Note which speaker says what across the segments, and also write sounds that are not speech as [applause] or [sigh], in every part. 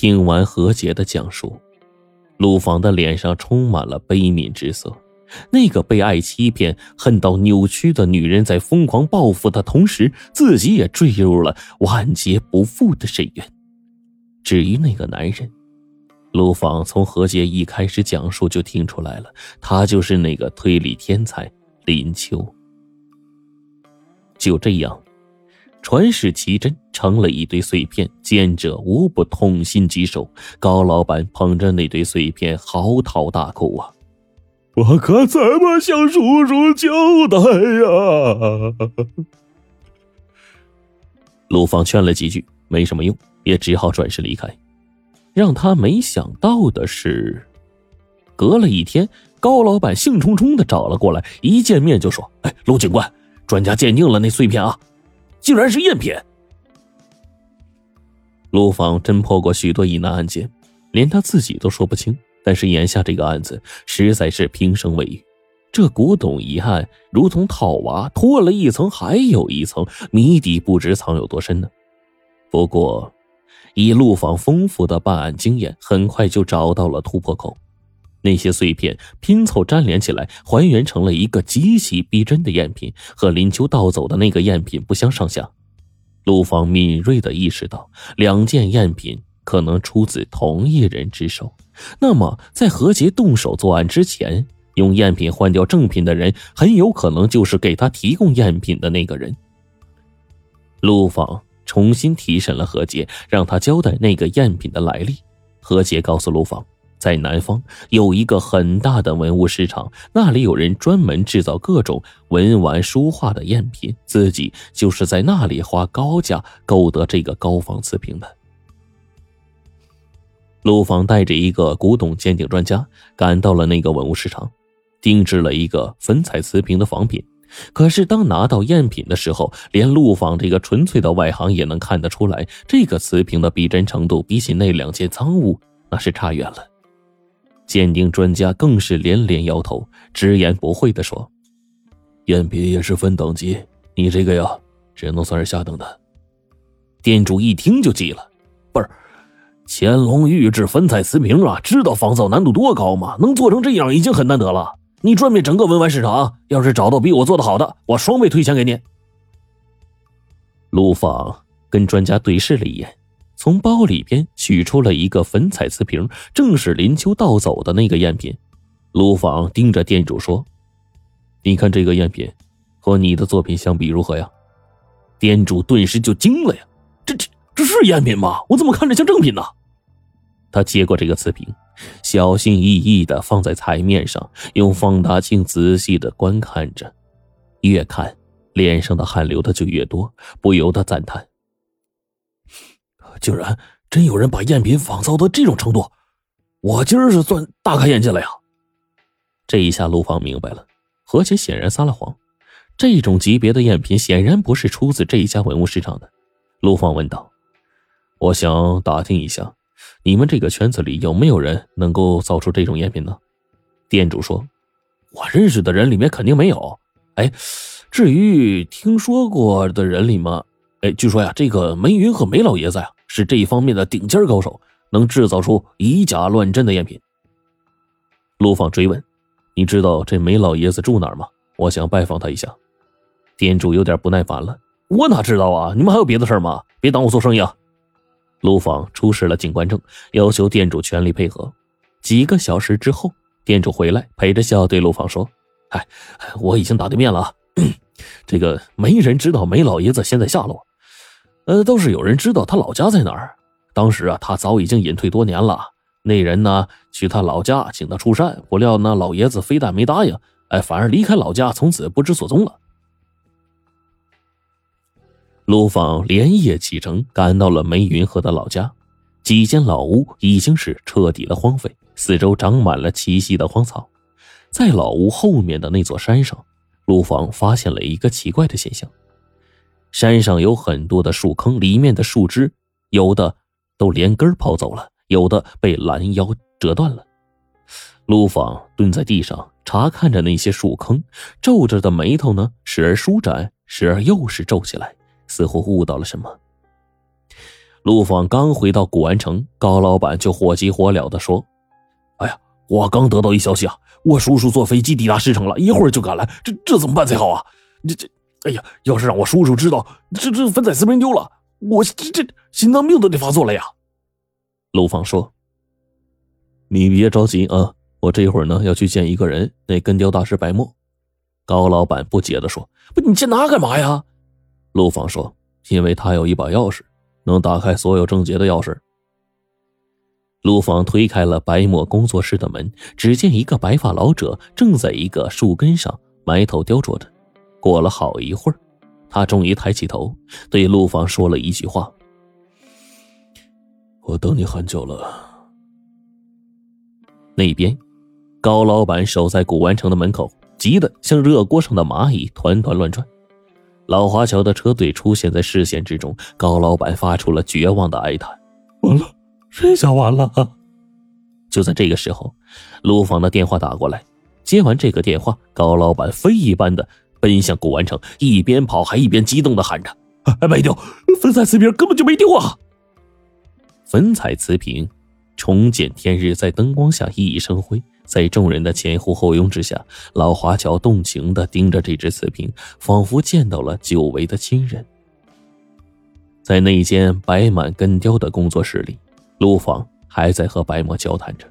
Speaker 1: 听完何洁的讲述，陆芳的脸上充满了悲悯之色。那个被爱欺骗、恨到扭曲的女人，在疯狂报复的同时，自己也坠入了万劫不复的深渊。至于那个男人，陆芳从何洁一开始讲述就听出来了，他就是那个推理天才林秋。就这样，传世奇珍成了一堆碎片，见者无不痛心疾首。高老板捧着那堆碎片嚎啕大哭啊！我可怎么向叔叔交代呀？陆芳劝了几句，没什么用，也只好转身离开。让他没想到的是，隔了一天，高老板兴冲冲的找了过来，一见面就说：“哎，陆警官，专家鉴定了那碎片啊，竟然是赝品。”陆芳侦破过许多疑难案件，连他自己都说不清，但是眼下这个案子实在是平生未遇。这古董一案如同套娃，脱了一层还有一层，谜底不知藏有多深呢。不过。以陆访丰富的办案经验，很快就找到了突破口。那些碎片拼凑粘连起来，还原成了一个极其逼真的赝品，和林秋盗走的那个赝品不相上下。陆访敏锐地意识到，两件赝品可能出自同一人之手。那么，在何洁动手作案之前，用赝品换掉正品的人，很有可能就是给他提供赝品的那个人。陆访。重新提审了何洁，让他交代那个赝品的来历。何洁告诉陆芳，在南方有一个很大的文物市场，那里有人专门制造各种文玩书画的赝品，自己就是在那里花高价购得这个高仿瓷瓶的。陆芳带着一个古董鉴定专家赶到了那个文物市场，定制了一个粉彩瓷瓶的仿品。可是，当拿到赝品的时候，连陆放这个纯粹的外行也能看得出来，这个瓷瓶的逼真程度比起那两件赃物那是差远了。鉴定专家更是连连摇头，直言不讳地说：“赝品也是分等级，你这个呀，只能算是下等的。”店主一听就急了：“不是，乾隆御制粉彩瓷瓶啊，知道仿造难度多高吗？能做成这样已经很难得了。”你转遍整个文玩市场，要是找到比我做的好的，我双倍退钱给你。陆放跟专家对视了一眼，从包里边取出了一个粉彩瓷瓶，正是林秋盗走的那个赝品。陆放盯着店主说：“你看这个赝品，和你的作品相比如何呀？”店主顿时就惊了呀：“这这这是赝品吗？我怎么看着像正品呢？”他接过这个瓷瓶。小心翼翼的放在台面上，用放大镜仔细的观看着，越看脸上的汗流的就越多，不由得赞叹：“竟然真有人把赝品仿造到这种程度，我今儿是算大开眼界了呀！”这一下，陆芳明白了，何洁显然撒了谎，这种级别的赝品显然不是出自这一家文物市场的。陆芳问道：“我想打听一下。”你们这个圈子里有没有人能够造出这种赝品呢？店主说：“我认识的人里面肯定没有。哎，至于听说过的人里面，哎，据说呀，这个梅云和梅老爷子呀是这一方面的顶尖高手，能制造出以假乱真的赝品。”陆放追问：“你知道这梅老爷子住哪儿吗？我想拜访他一下。”店主有点不耐烦了：“我哪知道啊？你们还有别的事吗？别耽误做生意啊！”陆放出示了警官证，要求店主全力配合。几个小时之后，店主回来，陪着笑对陆放说：“哎，我已经打对面了，[clears throat] 这个没人知道梅老爷子现在下落，呃，倒是有人知道他老家在哪儿。当时啊，他早已经隐退多年了。那人呢，去他老家请他出山，不料那老爷子非但没答应，哎，反而离开老家，从此不知所踪了。”陆放连夜启程，赶到了梅云鹤的老家。几间老屋已经是彻底的荒废，四周长满了栖息的荒草。在老屋后面的那座山上，陆放发现了一个奇怪的现象：山上有很多的树坑，里面的树枝有的都连根刨走了，有的被拦腰折断了。陆放蹲在地上查看着那些树坑，皱着的眉头呢，时而舒展，时而又是皱起来。似乎悟到了什么，陆放刚回到古玩城，高老板就火急火燎的说：“哎呀，我刚得到一消息啊，我叔叔坐飞机抵达市城了，一会儿就赶来，这这怎么办才好啊？这这，哎呀，要是让我叔叔知道这这粉彩瓷瓶丢了，我这这心脏病都得发作了呀！”陆放说：“你别着急啊，我这会儿呢要去见一个人，那根雕大师白墨。”高老板不解的说：“不，你见他干嘛呀？”陆放说：“因为他有一把钥匙。”能打开所有症结的钥匙。陆放推开了白墨工作室的门，只见一个白发老者正在一个树根上埋头雕琢着。过了好一会儿，他终于抬起头，对陆放说了一句话：“我等你很久了。”那边，高老板守在古玩城的门口，急得像热锅上的蚂蚁，团团乱转。老华侨的车队出现在视线之中，高老板发出了绝望的哀叹：“完了，这下完了！”就在这个时候，陆放的电话打过来。接完这个电话，高老板飞一般的奔向古玩城，一边跑还一边激动的喊着：“没丢，粉彩瓷瓶根本就没丢啊！”粉彩瓷瓶重见天日，在灯光下熠熠生辉。在众人的前呼后拥之下，老华侨动情的盯着这只瓷瓶，仿佛见到了久违的亲人。在那间摆满根雕的工作室里，陆放还在和白墨交谈着。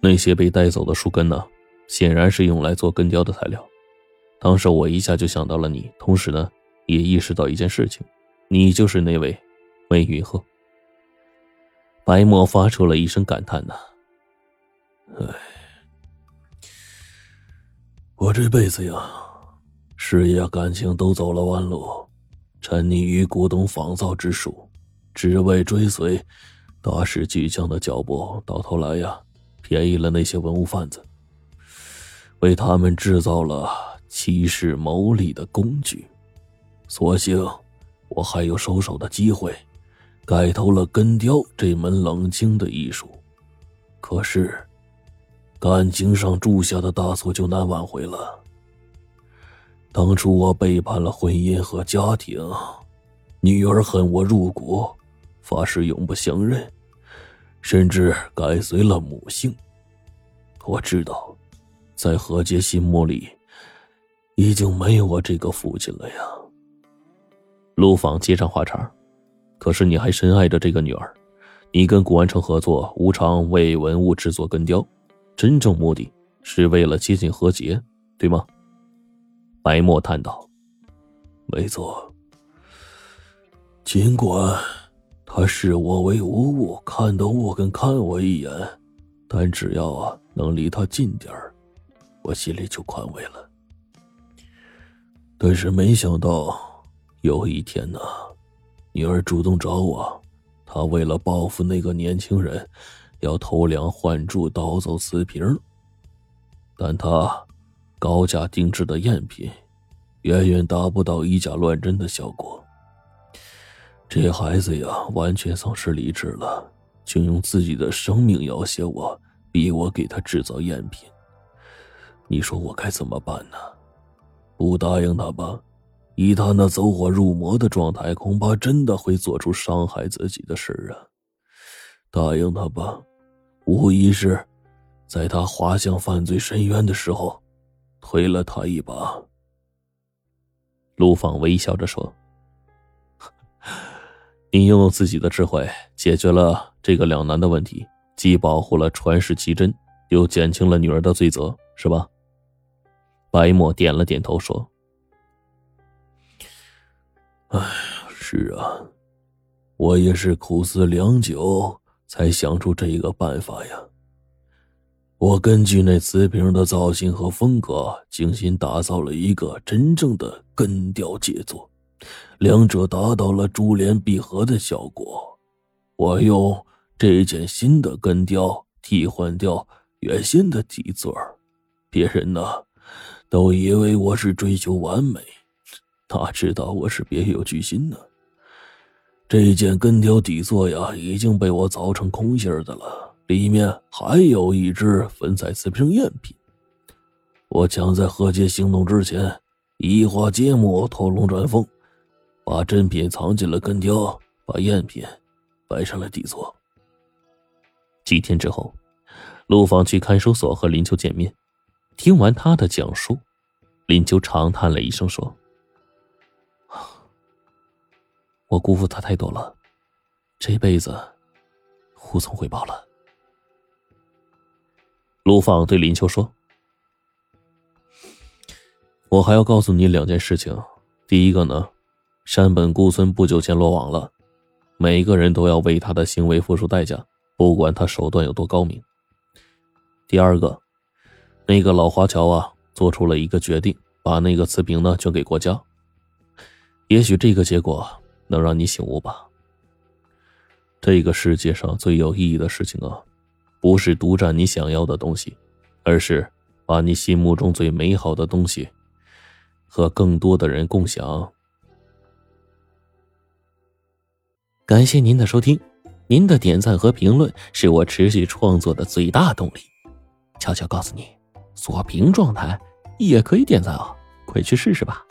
Speaker 1: 那些被带走的树根呢，显然是用来做根雕的材料。当时我一下就想到了你，同时呢，也意识到一件事情，你就是那位魏云鹤。白墨发出了一声感叹呢。唉，我这辈子呀，事业、感情都走了弯路，沉溺于古董仿造之术，只为追随大师巨匠的脚步，到头来呀，便宜了那些文物贩子，为他们制造了欺世谋利的工具。所幸我还有收手的机会，改投了根雕这门冷清的艺术。可是。感情上铸下的大错就难挽回了。当初我背叛了婚姻和家庭，女儿恨我入骨，发誓永不相认，甚至改随了母姓。我知道，在何洁心目里，已经没有我这个父亲了呀。陆放接上话茬可是你还深爱着这个女儿，你跟古玩城合作，无偿为文物制作根雕。真正目的是为了接近何洁，对吗？白墨叹道：“没错。尽管他视我为无物，看都不肯看我一眼，但只要啊能离他近点儿，我心里就宽慰了。但是没想到有一天呢，女儿主动找我，她为了报复那个年轻人。”要偷梁换柱盗走瓷瓶，但她高价定制的赝品，远远达不到以假乱真的效果。这孩子呀，完全丧失理智了，竟用自己的生命要挟我，逼我给他制造赝品。你说我该怎么办呢？不答应他吧，以他那走火入魔的状态，恐怕真的会做出伤害自己的事啊。答应他吧。无疑是，在他滑向犯罪深渊的时候，推了他一把。陆放微笑着说：“ [laughs] 你用自己的智慧解决了这个两难的问题，既保护了传世奇珍，又减轻了女儿的罪责，是吧？”白墨点了点头说：“哎，是啊，我也是苦思良久。”才想出这个办法呀！我根据那瓷瓶的造型和风格，精心打造了一个真正的根雕杰作，两者达到了珠联璧合的效果。我用这件新的根雕替换掉原先的底座别人呢，都以为我是追求完美，哪知道我是别有居心呢。这件根雕底座呀，已经被我凿成空心的了，里面还有一只粉彩瓷瓶赝品。我抢在何洁行动之前，移花接木，偷龙转凤，把真品藏进了根雕，
Speaker 2: 把赝品摆上了底座。
Speaker 1: 几天之后，陆放去看守所和林秋见面。听完他的讲述，林秋长叹了一声说：“我辜负他太多了，这辈子无从回报了。”陆放对林秋说：“我还要告诉你两件事情。第一个呢，山本孤村不久前落网了，每一个人都要为他的行为付出代价，不管他手段有多高明。第二个。”那个老华侨啊，做出了一个决定，把那个瓷瓶呢捐给国家。也许这个结果能让你醒悟吧。这个世界上最有意义的事情啊，不是独占你想要的东西，而是把你心目中最美好的东西和更多的人共享。感谢您的收听，您的点赞和评论是我持续创作的最大动力。悄悄告诉你。锁屏状态也可以点赞哦，快去试试吧。